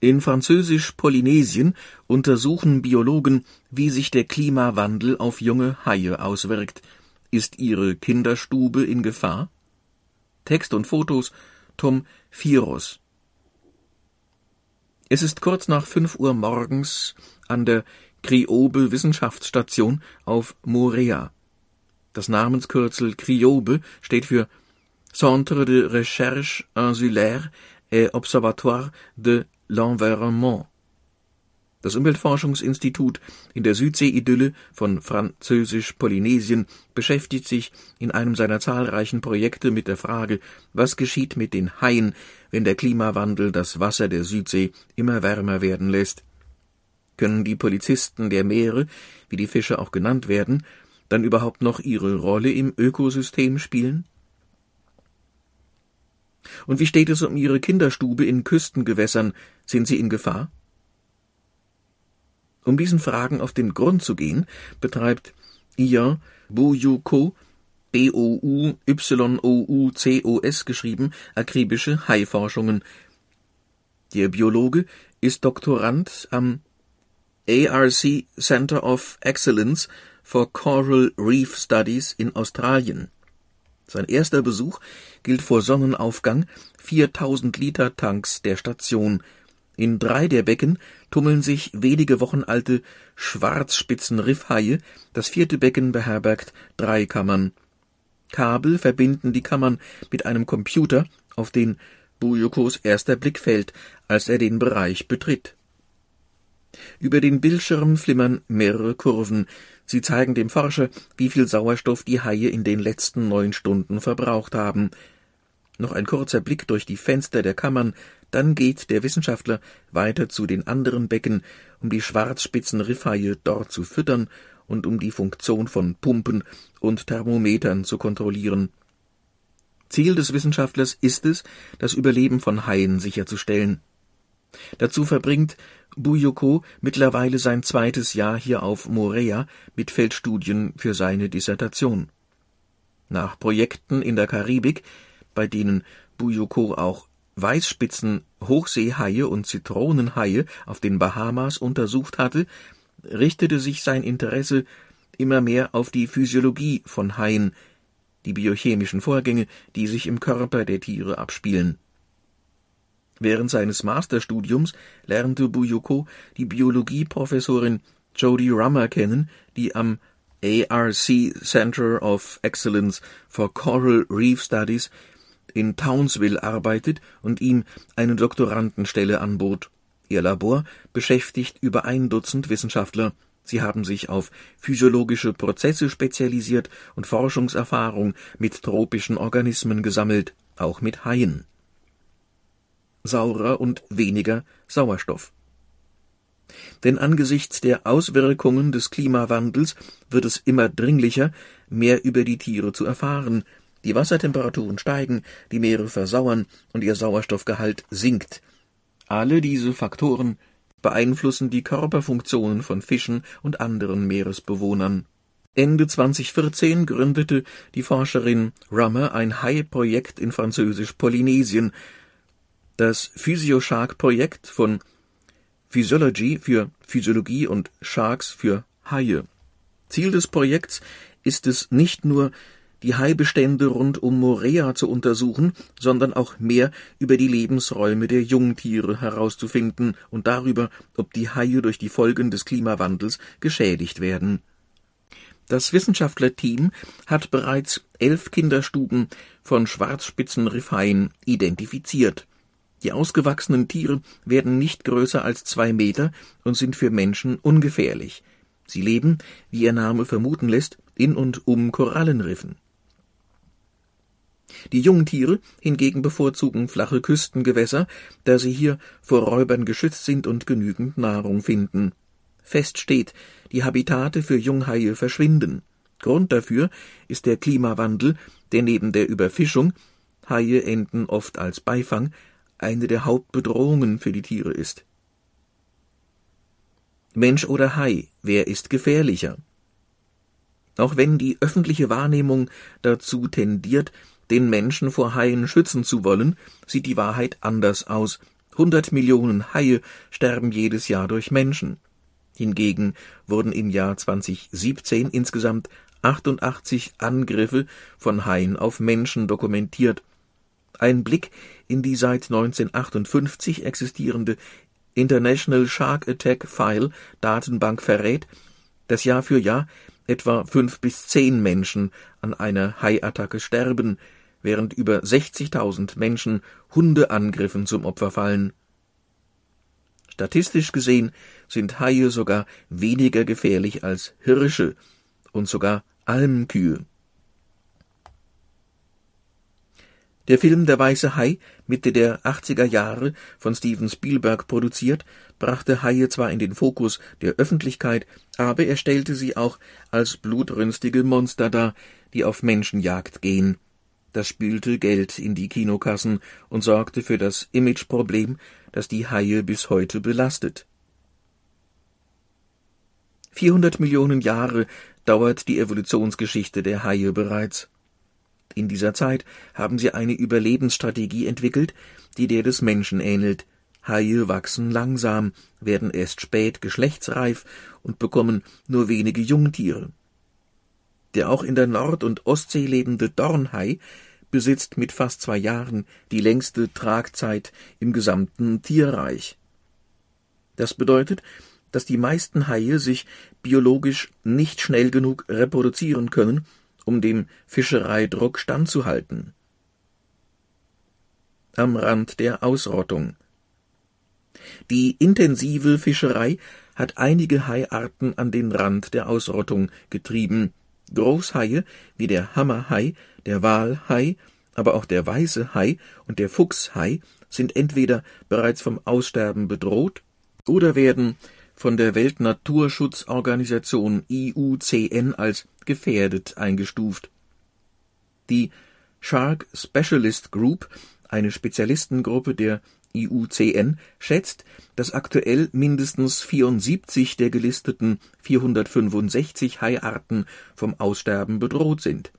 In Französisch-Polynesien untersuchen Biologen, wie sich der Klimawandel auf junge Haie auswirkt. Ist ihre Kinderstube in Gefahr? Text und Fotos Tom Firos. Es ist kurz nach fünf Uhr morgens an der Kriobe Wissenschaftsstation auf Moorea. Das Namenskürzel Kriobe steht für Centre de Recherche Insulaire et Observatoire de l'Environnement. Das Umweltforschungsinstitut in der Südseeidylle von Französisch-Polynesien beschäftigt sich in einem seiner zahlreichen Projekte mit der Frage, was geschieht mit den Haien, wenn der Klimawandel das Wasser der Südsee immer wärmer werden lässt. Können die Polizisten der Meere, wie die Fische auch genannt werden, dann überhaupt noch ihre Rolle im Ökosystem spielen? Und wie steht es um Ihre Kinderstube in Küstengewässern? Sind Sie in Gefahr? Um diesen Fragen auf den Grund zu gehen, betreibt Ian Bouyoucos B-O-U-Y-O-U-C-O-S geschrieben, akribische Haiforschungen. Der Biologe ist Doktorand am ARC Center of Excellence for Coral Reef Studies in Australien. Sein erster Besuch gilt vor Sonnenaufgang 4000 Liter Tanks der Station. In drei der Becken tummeln sich wenige Wochen alte Schwarzspitzenriffhaie, das vierte Becken beherbergt drei Kammern. Kabel verbinden die Kammern mit einem Computer, auf den Bujokos erster Blick fällt, als er den Bereich betritt. Über den Bildschirm flimmern mehrere Kurven. Sie zeigen dem Forscher, wie viel Sauerstoff die Haie in den letzten neun Stunden verbraucht haben. Noch ein kurzer Blick durch die Fenster der Kammern, dann geht der Wissenschaftler weiter zu den anderen Becken, um die schwarzspitzen Riffhaie dort zu füttern und um die Funktion von Pumpen und Thermometern zu kontrollieren. Ziel des Wissenschaftlers ist es, das Überleben von Haien sicherzustellen. Dazu verbringt Buyoko mittlerweile sein zweites Jahr hier auf Moorea mit Feldstudien für seine Dissertation. Nach Projekten in der Karibik, bei denen Buyoko auch Weißspitzen, Hochseehaie und Zitronenhaie auf den Bahamas untersucht hatte, richtete sich sein Interesse immer mehr auf die Physiologie von Haien, die biochemischen Vorgänge, die sich im Körper der Tiere abspielen. Während seines Masterstudiums lernte Buyoko die Biologieprofessorin Jodie Rummer kennen, die am ARC Center of Excellence for Coral Reef Studies in Townsville arbeitet und ihm eine Doktorandenstelle anbot. Ihr Labor beschäftigt über ein Dutzend Wissenschaftler. Sie haben sich auf physiologische Prozesse spezialisiert und Forschungserfahrung mit tropischen Organismen gesammelt, auch mit Haien saurer und weniger Sauerstoff. Denn angesichts der Auswirkungen des Klimawandels wird es immer dringlicher, mehr über die Tiere zu erfahren. Die Wassertemperaturen steigen, die Meere versauern und ihr Sauerstoffgehalt sinkt. Alle diese Faktoren beeinflussen die Körperfunktionen von Fischen und anderen Meeresbewohnern. Ende 2014 gründete die Forscherin Rummer ein Hai-Projekt in Französisch-Polynesien, das Physioshark-Projekt von Physiology für Physiologie und Sharks für Haie. Ziel des Projekts ist es nicht nur, die Haibestände rund um Morea zu untersuchen, sondern auch mehr über die Lebensräume der Jungtiere herauszufinden und darüber, ob die Haie durch die Folgen des Klimawandels geschädigt werden. Das Wissenschaftlerteam hat bereits elf Kinderstuben von Schwarzspitzenriffhaien identifiziert. Die ausgewachsenen Tiere werden nicht größer als zwei Meter und sind für Menschen ungefährlich. Sie leben, wie ihr Name vermuten lässt, in und um Korallenriffen. Die Jungtiere hingegen bevorzugen flache Küstengewässer, da sie hier vor Räubern geschützt sind und genügend Nahrung finden. Fest steht, die Habitate für Junghaie verschwinden. Grund dafür ist der Klimawandel, der neben der Überfischung Haie enden oft als Beifang eine der Hauptbedrohungen für die Tiere ist. Mensch oder Hai, wer ist gefährlicher? Auch wenn die öffentliche Wahrnehmung dazu tendiert, den Menschen vor Haien schützen zu wollen, sieht die Wahrheit anders aus, Hundert Millionen Haie sterben jedes Jahr durch Menschen. Hingegen wurden im Jahr 2017 insgesamt 88 Angriffe von Haien auf Menschen dokumentiert. Ein Blick in die seit 1958 existierende International Shark Attack File Datenbank verrät, dass Jahr für Jahr etwa fünf bis zehn Menschen an einer Haiattacke sterben, während über 60.000 Menschen Hundeangriffen zum Opfer fallen. Statistisch gesehen sind Haie sogar weniger gefährlich als Hirsche und sogar Almkühe. Der Film Der weiße Hai, Mitte der 80er Jahre von Steven Spielberg produziert, brachte Haie zwar in den Fokus der Öffentlichkeit, aber er stellte sie auch als blutrünstige Monster dar, die auf Menschenjagd gehen. Das spülte Geld in die Kinokassen und sorgte für das Imageproblem, das die Haie bis heute belastet. 400 Millionen Jahre dauert die Evolutionsgeschichte der Haie bereits. In dieser Zeit haben sie eine Überlebensstrategie entwickelt, die der des Menschen ähnelt. Haie wachsen langsam, werden erst spät geschlechtsreif und bekommen nur wenige Jungtiere. Der auch in der Nord- und Ostsee lebende Dornhai besitzt mit fast zwei Jahren die längste Tragzeit im gesamten Tierreich. Das bedeutet, dass die meisten Haie sich biologisch nicht schnell genug reproduzieren können um dem Fischereidruck standzuhalten. Am Rand der Ausrottung. Die intensive Fischerei hat einige Haiarten an den Rand der Ausrottung getrieben. Großhaie wie der Hammerhai, der Walhai, aber auch der weiße Hai und der Fuchshai sind entweder bereits vom Aussterben bedroht oder werden von der Weltnaturschutzorganisation IUCN als gefährdet eingestuft. Die Shark Specialist Group, eine Spezialistengruppe der IUCN, schätzt, dass aktuell mindestens 74 der gelisteten 465 Haiarten vom Aussterben bedroht sind.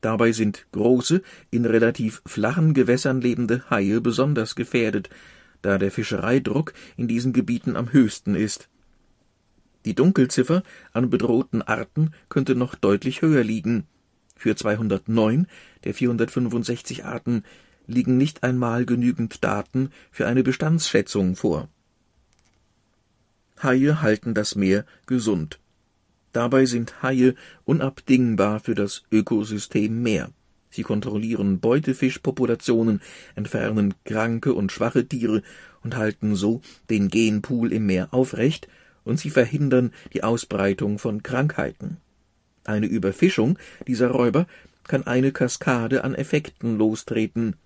Dabei sind große, in relativ flachen Gewässern lebende Haie besonders gefährdet, da der Fischereidruck in diesen Gebieten am höchsten ist. Die Dunkelziffer an bedrohten Arten könnte noch deutlich höher liegen. Für 209 der 465 Arten liegen nicht einmal genügend Daten für eine Bestandsschätzung vor. Haie halten das Meer gesund. Dabei sind Haie unabdingbar für das Ökosystem Meer. Sie kontrollieren Beutefischpopulationen, entfernen kranke und schwache Tiere und halten so den Genpool im Meer aufrecht, und sie verhindern die Ausbreitung von Krankheiten. Eine Überfischung dieser Räuber kann eine Kaskade an Effekten lostreten.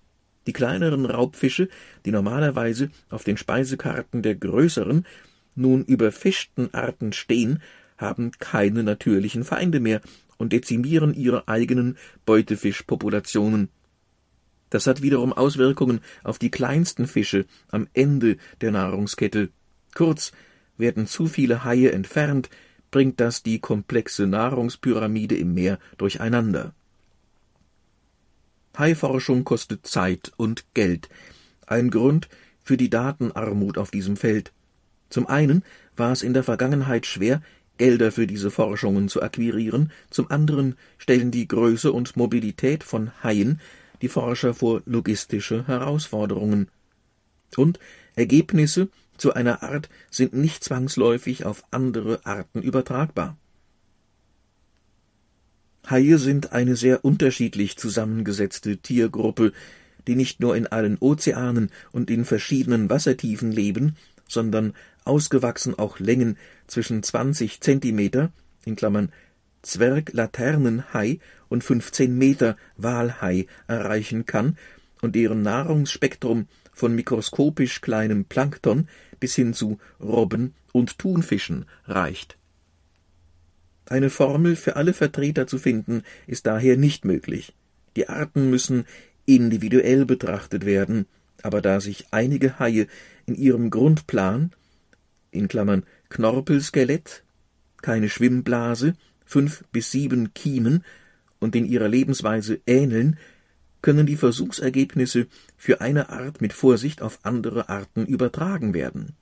Die kleineren Raubfische, die normalerweise auf den Speisekarten der größeren, nun überfischten Arten stehen, haben keine natürlichen Feinde mehr und dezimieren ihre eigenen Beutefischpopulationen. Das hat wiederum Auswirkungen auf die kleinsten Fische am Ende der Nahrungskette. Kurz, werden zu viele Haie entfernt, bringt das die komplexe Nahrungspyramide im Meer durcheinander. Haiforschung kostet Zeit und Geld, ein Grund für die Datenarmut auf diesem Feld. Zum einen war es in der Vergangenheit schwer, Gelder für diese Forschungen zu akquirieren, zum anderen stellen die Größe und Mobilität von Haien die Forscher vor logistische Herausforderungen. Und Ergebnisse zu einer Art sind nicht zwangsläufig auf andere Arten übertragbar. Haie sind eine sehr unterschiedlich zusammengesetzte Tiergruppe, die nicht nur in allen Ozeanen und in verschiedenen Wassertiefen leben, sondern ausgewachsen auch Längen zwischen 20 Zentimeter in Klammern Zwerglaternenhai und 15 Meter Walhai erreichen kann und deren Nahrungsspektrum von mikroskopisch kleinem Plankton bis hin zu Robben und Thunfischen reicht. Eine Formel für alle Vertreter zu finden, ist daher nicht möglich. Die Arten müssen individuell betrachtet werden, aber da sich einige Haie in ihrem Grundplan in Klammern Knorpelskelett, keine Schwimmblase, fünf bis sieben Kiemen und in ihrer Lebensweise ähneln, können die Versuchsergebnisse für eine Art mit Vorsicht auf andere Arten übertragen werden.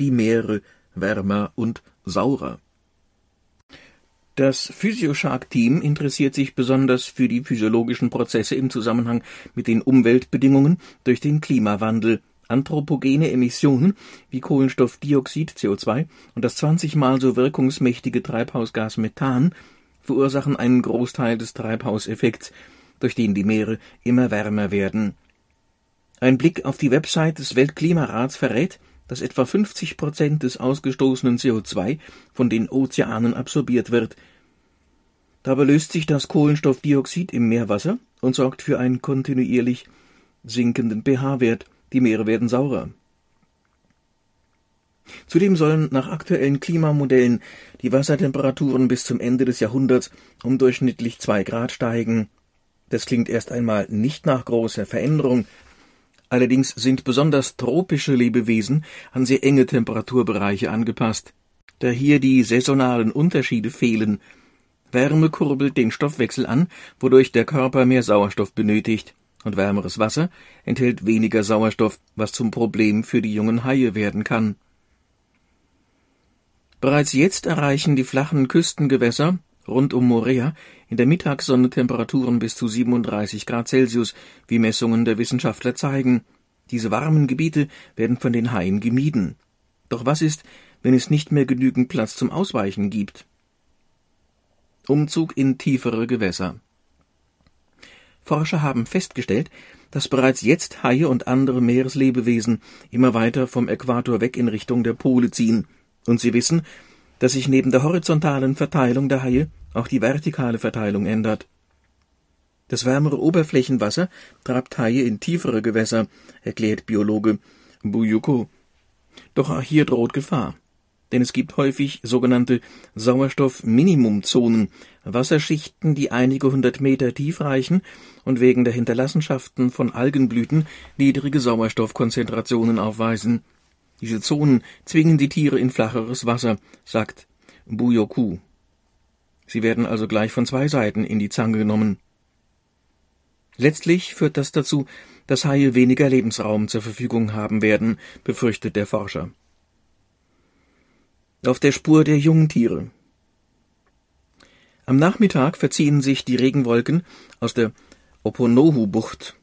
Die Meere wärmer und saurer. Das Physioshark-Team interessiert sich besonders für die physiologischen Prozesse im Zusammenhang mit den Umweltbedingungen durch den Klimawandel. Anthropogene Emissionen wie Kohlenstoffdioxid CO2 und das 20-mal so wirkungsmächtige Treibhausgas Methan verursachen einen Großteil des Treibhauseffekts, durch den die Meere immer wärmer werden. Ein Blick auf die Website des Weltklimarats verrät, dass etwa 50 Prozent des ausgestoßenen CO2 von den Ozeanen absorbiert wird. Dabei löst sich das Kohlenstoffdioxid im Meerwasser und sorgt für einen kontinuierlich sinkenden pH-Wert. Die Meere werden saurer. Zudem sollen nach aktuellen Klimamodellen die Wassertemperaturen bis zum Ende des Jahrhunderts um durchschnittlich zwei Grad steigen. Das klingt erst einmal nicht nach großer Veränderung, Allerdings sind besonders tropische Lebewesen an sehr enge Temperaturbereiche angepasst. Da hier die saisonalen Unterschiede fehlen, Wärme kurbelt den Stoffwechsel an, wodurch der Körper mehr Sauerstoff benötigt, und wärmeres Wasser enthält weniger Sauerstoff, was zum Problem für die jungen Haie werden kann. Bereits jetzt erreichen die flachen Küstengewässer rund um Morea in der Mittagssonne Temperaturen bis zu 37 Grad Celsius, wie Messungen der Wissenschaftler zeigen. Diese warmen Gebiete werden von den Haien gemieden. Doch was ist, wenn es nicht mehr genügend Platz zum Ausweichen gibt? Umzug in tiefere Gewässer. Forscher haben festgestellt, dass bereits jetzt Haie und andere Meereslebewesen immer weiter vom Äquator weg in Richtung der Pole ziehen, und sie wissen, dass sich neben der horizontalen Verteilung der Haie auch die vertikale Verteilung ändert. Das wärmere Oberflächenwasser treibt Haie in tiefere Gewässer, erklärt Biologe Buyuko. Doch auch hier droht Gefahr. Denn es gibt häufig sogenannte Sauerstoffminimumzonen, Wasserschichten, die einige hundert Meter tief reichen und wegen der Hinterlassenschaften von Algenblüten niedrige Sauerstoffkonzentrationen aufweisen. Diese Zonen zwingen die Tiere in flacheres Wasser, sagt Buyoku. Sie werden also gleich von zwei Seiten in die Zange genommen. Letztlich führt das dazu, dass Haie weniger Lebensraum zur Verfügung haben werden, befürchtet der Forscher. Auf der Spur der Jungtiere. Am Nachmittag verziehen sich die Regenwolken aus der Oponohu-Bucht.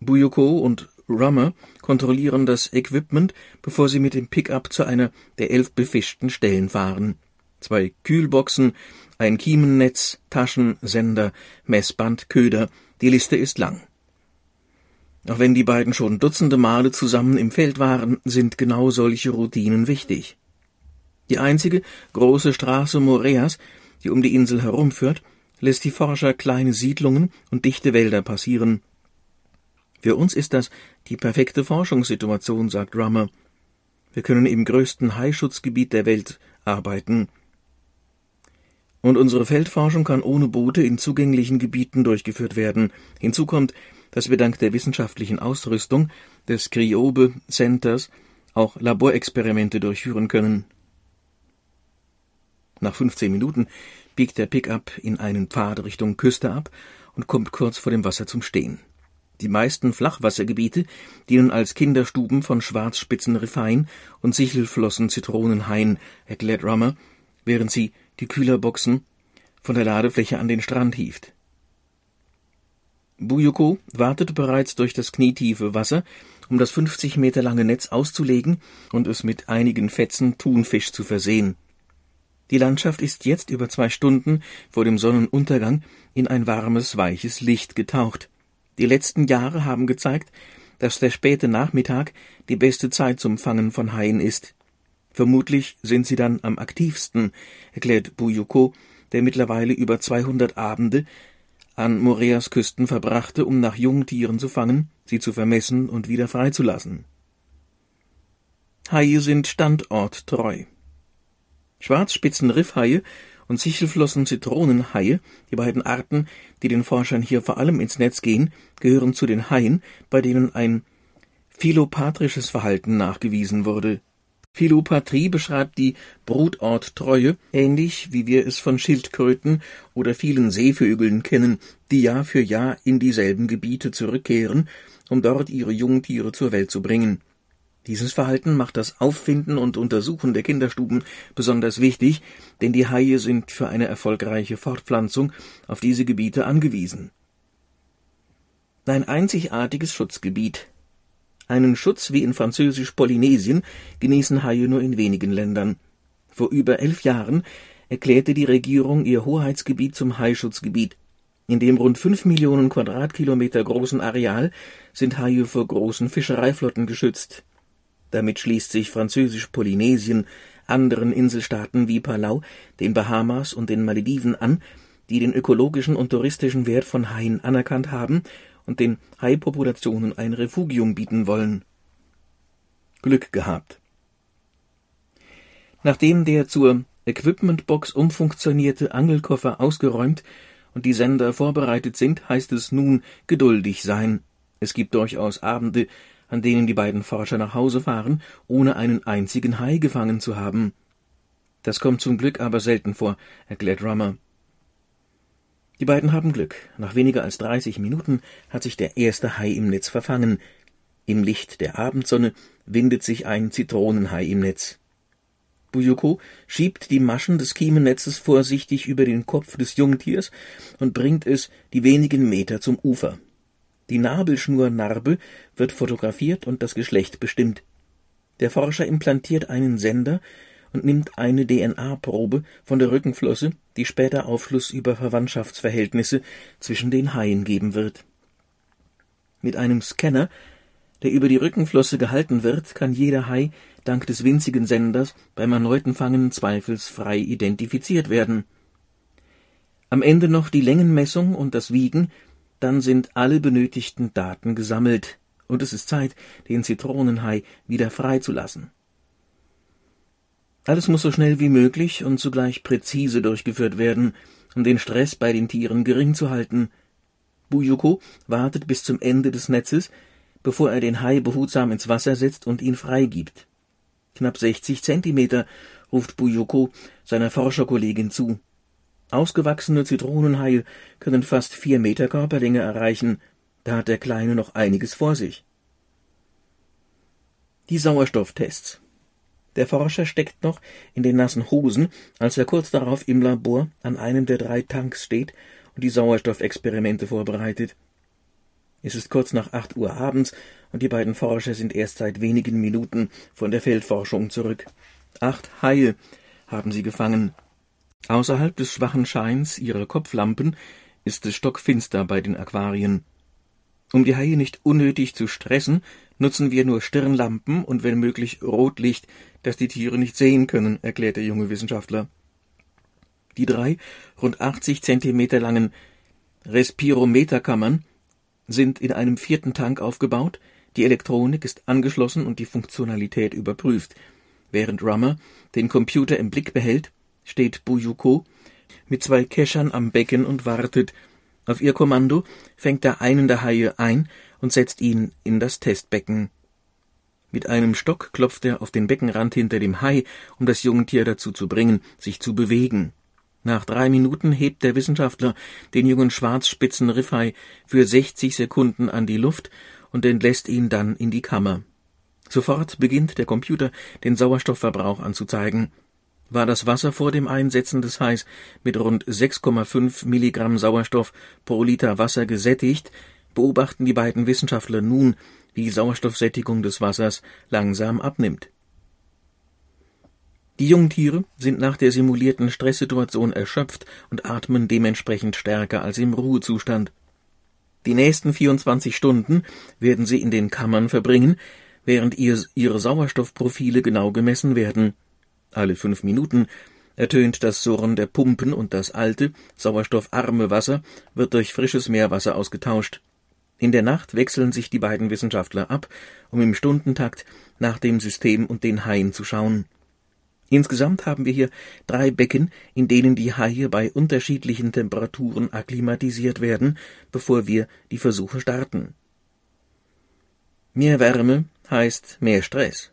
Buyoko und Rummer kontrollieren das Equipment, bevor sie mit dem Pickup zu einer der elf befischten Stellen fahren. Zwei Kühlboxen, ein Kiemennetz, Taschen, Sender, Messband, Köder, die Liste ist lang. Auch wenn die beiden schon dutzende Male zusammen im Feld waren, sind genau solche Routinen wichtig. Die einzige große Straße Moreas, die um die Insel herumführt, lässt die Forscher kleine Siedlungen und dichte Wälder passieren. Für uns ist das die perfekte Forschungssituation, sagt Rummer. Wir können im größten Haischutzgebiet der Welt arbeiten. Und unsere Feldforschung kann ohne Boote in zugänglichen Gebieten durchgeführt werden. Hinzu kommt, dass wir dank der wissenschaftlichen Ausrüstung des Criobe Centers auch Laborexperimente durchführen können. Nach 15 Minuten biegt der Pickup in einen Pfad Richtung Küste ab und kommt kurz vor dem Wasser zum Stehen. Die meisten Flachwassergebiete dienen als Kinderstuben von Schwarzspitzenriffein und Sichelflossen Zitronenhain, erklärt Rummer, während sie die Kühlerboxen von der Ladefläche an den Strand hieft. Buyoko wartet bereits durch das knietiefe Wasser, um das 50 Meter lange Netz auszulegen und es mit einigen Fetzen Thunfisch zu versehen. Die Landschaft ist jetzt über zwei Stunden vor dem Sonnenuntergang in ein warmes, weiches Licht getaucht. Die letzten Jahre haben gezeigt, dass der späte Nachmittag die beste Zeit zum Fangen von Haien ist. Vermutlich sind sie dann am aktivsten, erklärt Buyuko, der mittlerweile über 200 Abende an Moreas Küsten verbrachte, um nach Jungtieren zu fangen, sie zu vermessen und wieder freizulassen. Haie sind standorttreu. Schwarzspitzenriffhaie und Sichelflossen-Zitronenhaie, die beiden Arten, die den Forschern hier vor allem ins Netz gehen, gehören zu den Haien, bei denen ein philopatrisches Verhalten nachgewiesen wurde Philopatrie beschreibt die Brutorttreue, ähnlich wie wir es von Schildkröten oder vielen Seevögeln kennen, die Jahr für Jahr in dieselben Gebiete zurückkehren, um dort ihre Jungtiere zur Welt zu bringen. Dieses Verhalten macht das Auffinden und Untersuchen der Kinderstuben besonders wichtig, denn die Haie sind für eine erfolgreiche Fortpflanzung auf diese Gebiete angewiesen. Ein einzigartiges Schutzgebiet einen Schutz wie in Französisch-Polynesien genießen Haie nur in wenigen Ländern. Vor über elf Jahren erklärte die Regierung ihr Hoheitsgebiet zum Haischutzgebiet. In dem rund fünf Millionen Quadratkilometer großen Areal sind Haie vor großen Fischereiflotten geschützt. Damit schließt sich Französisch-Polynesien anderen Inselstaaten wie Palau, den Bahamas und den Malediven an, die den ökologischen und touristischen Wert von Haien anerkannt haben und den Haipopulationen ein Refugium bieten wollen. Glück gehabt. Nachdem der zur Equipmentbox umfunktionierte Angelkoffer ausgeräumt und die Sender vorbereitet sind, heißt es nun geduldig sein. Es gibt durchaus Abende, an denen die beiden Forscher nach Hause fahren, ohne einen einzigen Hai gefangen zu haben. Das kommt zum Glück aber selten vor, erklärt Rummer. Die beiden haben Glück. Nach weniger als 30 Minuten hat sich der erste Hai im Netz verfangen. Im Licht der Abendsonne windet sich ein Zitronenhai im Netz. Buyuko schiebt die Maschen des Kiemennetzes vorsichtig über den Kopf des Jungtiers und bringt es die wenigen Meter zum Ufer. Die Nabelschnurnarbe wird fotografiert und das Geschlecht bestimmt. Der Forscher implantiert einen Sender und nimmt eine DNA-Probe von der Rückenflosse, die später Aufschluss über Verwandtschaftsverhältnisse zwischen den Haien geben wird. Mit einem Scanner, der über die Rückenflosse gehalten wird, kann jeder Hai dank des winzigen Senders beim erneuten Fangen zweifelsfrei identifiziert werden. Am Ende noch die Längenmessung und das Wiegen, dann sind alle benötigten Daten gesammelt, und es ist Zeit, den Zitronenhai wieder freizulassen. Alles muss so schnell wie möglich und zugleich präzise durchgeführt werden, um den Stress bei den Tieren gering zu halten. Buyuko wartet bis zum Ende des Netzes, bevor er den Hai behutsam ins Wasser setzt und ihn freigibt. Knapp 60 Zentimeter, ruft Buyuko seiner Forscherkollegin zu. Ausgewachsene Zitronenhaie können fast vier Meter Körperlänge erreichen, da hat der Kleine noch einiges vor sich. Die Sauerstofftests. Der Forscher steckt noch in den nassen Hosen, als er kurz darauf im Labor an einem der drei Tanks steht und die Sauerstoffexperimente vorbereitet. Es ist kurz nach acht Uhr abends und die beiden Forscher sind erst seit wenigen Minuten von der Feldforschung zurück. Acht Haie haben sie gefangen. Außerhalb des schwachen Scheins ihrer Kopflampen ist es stockfinster bei den Aquarien. Um die Haie nicht unnötig zu stressen, nutzen wir nur Stirnlampen und wenn möglich Rotlicht, das die Tiere nicht sehen können, erklärt der junge Wissenschaftler. Die drei rund 80 Zentimeter langen Respirometerkammern sind in einem vierten Tank aufgebaut, die Elektronik ist angeschlossen und die Funktionalität überprüft. Während Rummer den Computer im Blick behält, steht Buyuko mit zwei Keschern am Becken und wartet. Auf ihr Kommando fängt er einen der Haie ein und setzt ihn in das Testbecken. Mit einem Stock klopft er auf den Beckenrand hinter dem Hai, um das Jungtier dazu zu bringen, sich zu bewegen. Nach drei Minuten hebt der Wissenschaftler den jungen schwarzspitzen Riffhai für 60 Sekunden an die Luft und entlässt ihn dann in die Kammer. Sofort beginnt der Computer den Sauerstoffverbrauch anzuzeigen. War das Wasser vor dem Einsetzen des Hais mit rund 6,5 Milligramm Sauerstoff pro Liter Wasser gesättigt, beobachten die beiden Wissenschaftler nun, wie die Sauerstoffsättigung des Wassers langsam abnimmt. Die Jungtiere sind nach der simulierten Stresssituation erschöpft und atmen dementsprechend stärker als im Ruhezustand. Die nächsten 24 Stunden werden sie in den Kammern verbringen, während ihr, ihre Sauerstoffprofile genau gemessen werden. Alle fünf Minuten ertönt das Surren der Pumpen und das alte, sauerstoffarme Wasser wird durch frisches Meerwasser ausgetauscht. In der Nacht wechseln sich die beiden Wissenschaftler ab, um im Stundentakt nach dem System und den Haien zu schauen. Insgesamt haben wir hier drei Becken, in denen die Haie bei unterschiedlichen Temperaturen akklimatisiert werden, bevor wir die Versuche starten. Mehr Wärme heißt mehr Stress.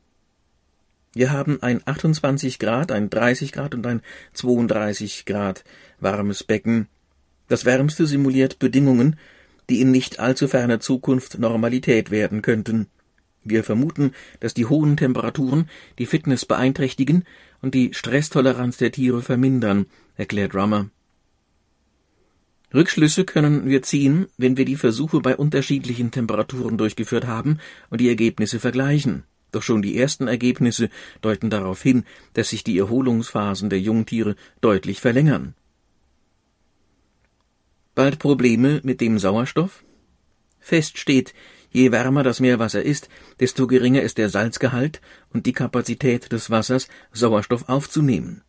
Wir haben ein 28 Grad, ein 30 Grad und ein 32 Grad warmes Becken. Das wärmste simuliert Bedingungen, die in nicht allzu ferner Zukunft Normalität werden könnten. Wir vermuten, dass die hohen Temperaturen die Fitness beeinträchtigen und die Stresstoleranz der Tiere vermindern, erklärt Rummer. Rückschlüsse können wir ziehen, wenn wir die Versuche bei unterschiedlichen Temperaturen durchgeführt haben und die Ergebnisse vergleichen. Doch schon die ersten Ergebnisse deuten darauf hin, dass sich die Erholungsphasen der Jungtiere deutlich verlängern. Bald Probleme mit dem Sauerstoff? Fest steht, je wärmer das Meerwasser ist, desto geringer ist der Salzgehalt und die Kapazität des Wassers, Sauerstoff aufzunehmen.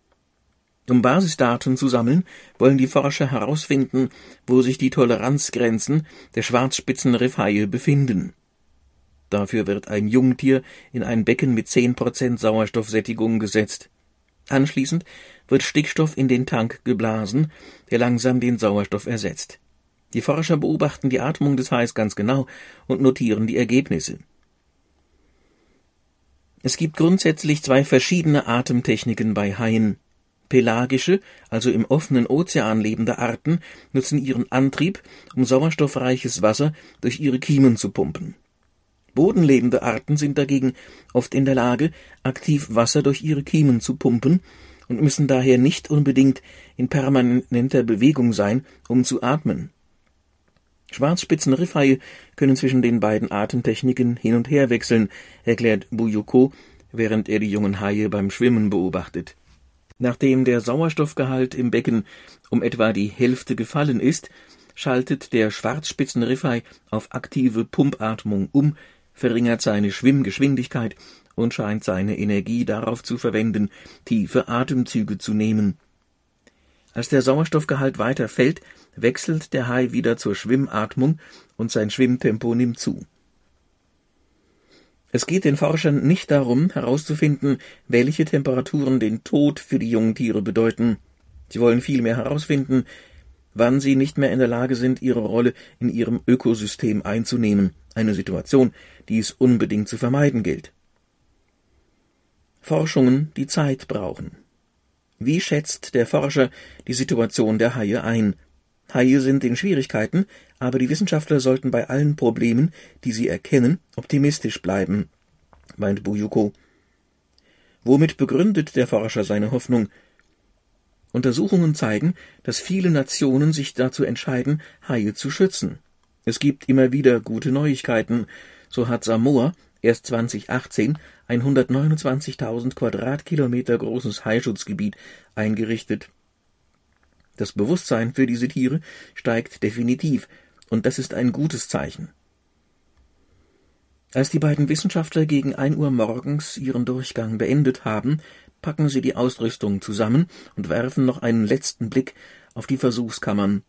Um Basisdaten zu sammeln, wollen die Forscher herausfinden, wo sich die Toleranzgrenzen der Schwarzspitzenriffhaie befinden. Dafür wird ein Jungtier in ein Becken mit 10% Sauerstoffsättigung gesetzt. Anschließend wird Stickstoff in den Tank geblasen, der langsam den Sauerstoff ersetzt. Die Forscher beobachten die Atmung des Hais ganz genau und notieren die Ergebnisse. Es gibt grundsätzlich zwei verschiedene Atemtechniken bei Haien. Pelagische, also im offenen Ozean lebende Arten nutzen ihren Antrieb, um sauerstoffreiches Wasser durch ihre Kiemen zu pumpen. Bodenlebende Arten sind dagegen oft in der Lage, aktiv Wasser durch ihre Kiemen zu pumpen und müssen daher nicht unbedingt in permanenter Bewegung sein, um zu atmen. Schwarzspitzenriffhaie können zwischen den beiden Atemtechniken hin und her wechseln, erklärt Buyoko, während er die jungen Haie beim Schwimmen beobachtet. Nachdem der Sauerstoffgehalt im Becken um etwa die Hälfte gefallen ist, schaltet der Schwarzspitzenriffhai auf aktive Pumpatmung um, verringert seine Schwimmgeschwindigkeit und scheint seine Energie darauf zu verwenden, tiefe Atemzüge zu nehmen. Als der Sauerstoffgehalt weiter fällt, wechselt der Hai wieder zur Schwimmatmung und sein Schwimmtempo nimmt zu. Es geht den Forschern nicht darum, herauszufinden, welche Temperaturen den Tod für die jungen Tiere bedeuten. Sie wollen vielmehr herausfinden, wann sie nicht mehr in der Lage sind, ihre Rolle in ihrem Ökosystem einzunehmen, eine Situation, die es unbedingt zu vermeiden gilt. Forschungen, die Zeit brauchen. Wie schätzt der Forscher die Situation der Haie ein? Haie sind in Schwierigkeiten, aber die Wissenschaftler sollten bei allen Problemen, die sie erkennen, optimistisch bleiben, meint Buyuko. Womit begründet der Forscher seine Hoffnung? Untersuchungen zeigen, dass viele Nationen sich dazu entscheiden, Haie zu schützen. Es gibt immer wieder gute Neuigkeiten. So hat Samoa erst 2018 ein 129.000 Quadratkilometer großes Haischutzgebiet eingerichtet. Das Bewusstsein für diese Tiere steigt definitiv, und das ist ein gutes Zeichen. Als die beiden Wissenschaftler gegen ein Uhr morgens ihren Durchgang beendet haben, packen sie die Ausrüstung zusammen und werfen noch einen letzten Blick auf die Versuchskammern.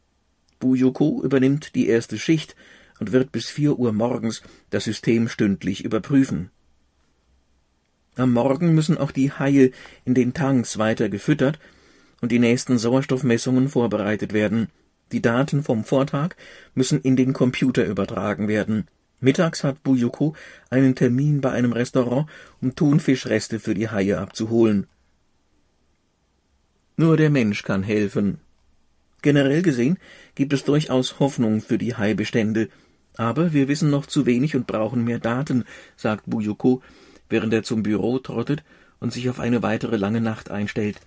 Buyoko übernimmt die erste Schicht und wird bis vier Uhr morgens das System stündlich überprüfen. Am Morgen müssen auch die Haie in den Tanks weiter gefüttert und die nächsten Sauerstoffmessungen vorbereitet werden. Die Daten vom Vortag müssen in den Computer übertragen werden. Mittags hat Buyuko einen Termin bei einem Restaurant, um Thunfischreste für die Haie abzuholen. Nur der Mensch kann helfen. Generell gesehen gibt es durchaus Hoffnung für die Haibestände, aber wir wissen noch zu wenig und brauchen mehr Daten, sagt Buyuko, während er zum Büro trottet und sich auf eine weitere lange Nacht einstellt.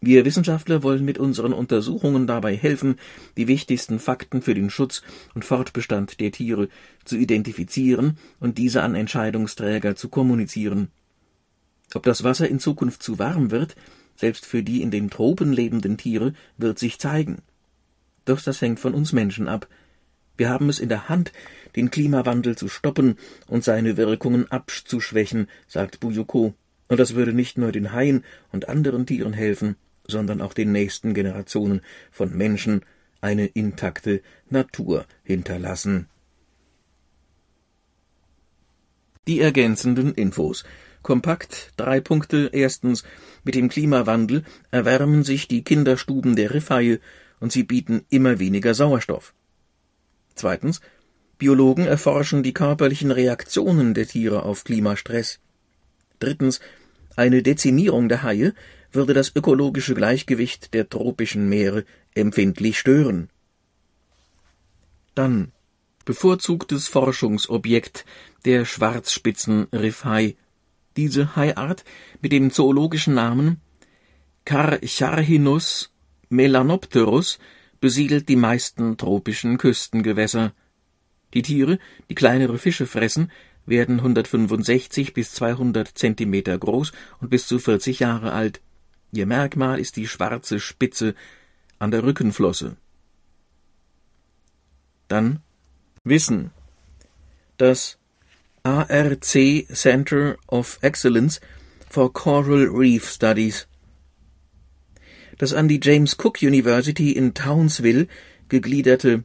Wir Wissenschaftler wollen mit unseren Untersuchungen dabei helfen, die wichtigsten Fakten für den Schutz und Fortbestand der Tiere zu identifizieren und diese an Entscheidungsträger zu kommunizieren. Ob das Wasser in Zukunft zu warm wird, selbst für die in den Tropen lebenden Tiere, wird sich zeigen. Doch das hängt von uns Menschen ab. Wir haben es in der Hand, den Klimawandel zu stoppen und seine Wirkungen abzuschwächen, sagt Buyuko. Und das würde nicht nur den Haien und anderen Tieren helfen, sondern auch den nächsten Generationen von Menschen eine intakte Natur hinterlassen. Die ergänzenden Infos. Kompakt drei Punkte. Erstens, mit dem Klimawandel erwärmen sich die Kinderstuben der Riffhaie und sie bieten immer weniger Sauerstoff. Zweitens, Biologen erforschen die körperlichen Reaktionen der Tiere auf Klimastress. Drittens, Eine Dezimierung der Haie würde das ökologische Gleichgewicht der tropischen Meere empfindlich stören. Dann bevorzugtes Forschungsobjekt der Schwarzspitzen-Riffhai. Diese Haiart mit dem zoologischen Namen Carcharhinus melanopterus besiedelt die meisten tropischen Küstengewässer. Die Tiere, die kleinere Fische fressen, werden 165 bis 200 Zentimeter groß und bis zu 40 Jahre alt. Ihr Merkmal ist die schwarze Spitze an der Rückenflosse. Dann Wissen. Das ARC Center of Excellence for Coral Reef Studies. Das an die James Cook University in Townsville gegliederte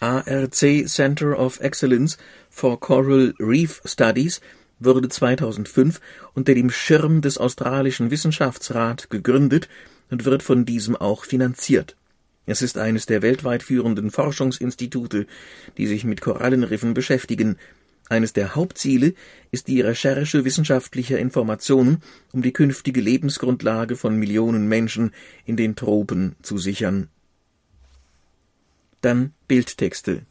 ARC Center of Excellence for Coral Reef Studies wurde 2005 unter dem Schirm des australischen Wissenschaftsrat gegründet und wird von diesem auch finanziert. Es ist eines der weltweit führenden Forschungsinstitute, die sich mit Korallenriffen beschäftigen. Eines der Hauptziele ist die Recherche wissenschaftlicher Informationen, um die künftige Lebensgrundlage von Millionen Menschen in den Tropen zu sichern. Dann Bildtexte.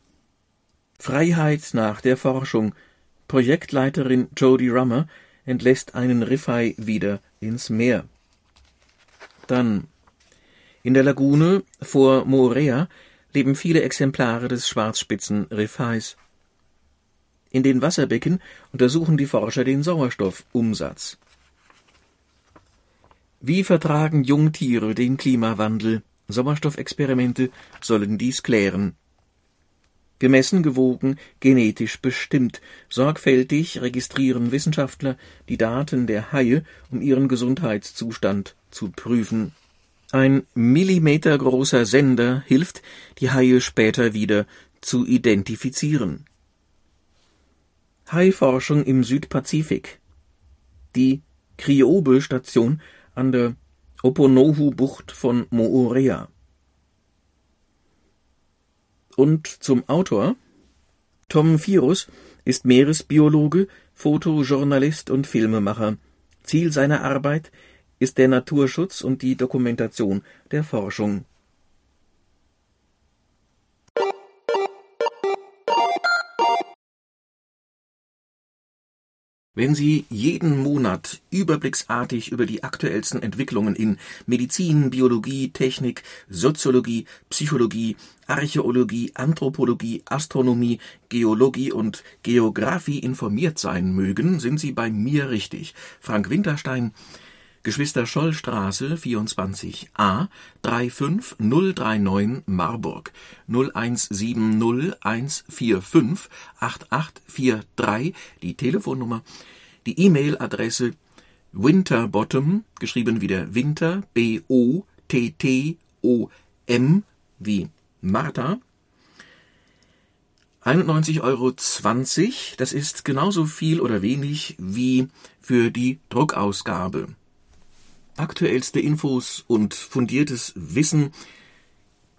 Freiheit nach der Forschung. Projektleiterin Jodie Rummer entlässt einen Riffhai wieder ins Meer. Dann in der Lagune vor Moorea leben viele Exemplare des Schwarzspitzen-Riffhais. In den Wasserbecken untersuchen die Forscher den Sauerstoffumsatz. Wie vertragen Jungtiere den Klimawandel? Sauerstoffexperimente sollen dies klären. Gemessen, gewogen, genetisch bestimmt. Sorgfältig registrieren Wissenschaftler die Daten der Haie, um ihren Gesundheitszustand zu prüfen. Ein millimetergroßer Sender hilft, die Haie später wieder zu identifizieren. Haiforschung im Südpazifik. Die Kriobe-Station an der Oponohu-Bucht von Moorea. Und zum Autor. Tom Virus ist Meeresbiologe, Fotojournalist und Filmemacher. Ziel seiner Arbeit ist der Naturschutz und die Dokumentation der Forschung. Wenn Sie jeden Monat überblicksartig über die aktuellsten Entwicklungen in Medizin, Biologie, Technik, Soziologie, Psychologie, Archäologie, Anthropologie, Astronomie, Geologie und Geographie informiert sein mögen, sind Sie bei mir richtig. Frank Winterstein Geschwister Scholl-Straße 24a 35039 Marburg. 01701458843 die Telefonnummer, die E-Mail-Adresse winterbottom, geschrieben wieder Winter, B-O-T-T-O-M, wie Martha, 91,20 Euro, das ist genauso viel oder wenig wie für die Druckausgabe aktuellste Infos und fundiertes Wissen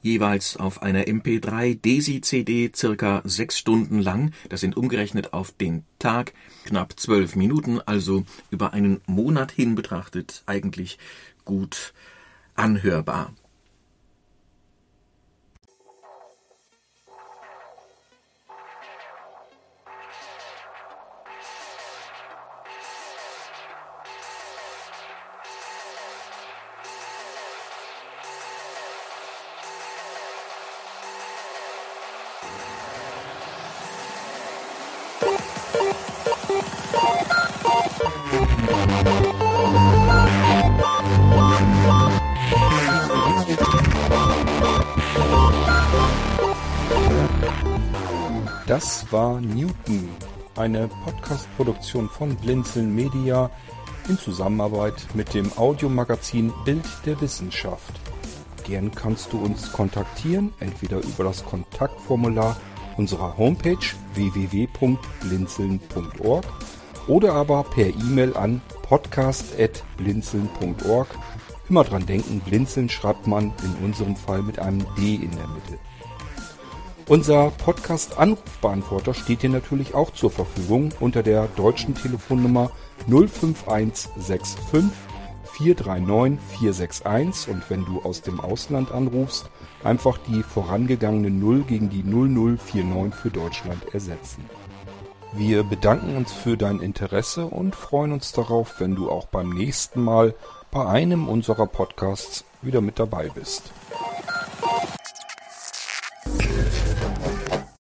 jeweils auf einer MP3 Desi CD circa sechs Stunden lang. Das sind umgerechnet auf den Tag knapp zwölf Minuten, also über einen Monat hin betrachtet eigentlich gut anhörbar. War Newton, eine Podcast-Produktion von Blinzeln Media in Zusammenarbeit mit dem Audiomagazin Bild der Wissenschaft. Gern kannst du uns kontaktieren, entweder über das Kontaktformular unserer Homepage www.blinzeln.org oder aber per E-Mail an podcast.blinzeln.org. Immer dran denken, Blinzeln schreibt man in unserem Fall mit einem D in der Mitte. Unser Podcast-Anrufbeantworter steht dir natürlich auch zur Verfügung unter der deutschen Telefonnummer 05165 439 461 und wenn du aus dem Ausland anrufst, einfach die vorangegangene 0 gegen die 0049 für Deutschland ersetzen. Wir bedanken uns für dein Interesse und freuen uns darauf, wenn du auch beim nächsten Mal bei einem unserer Podcasts wieder mit dabei bist.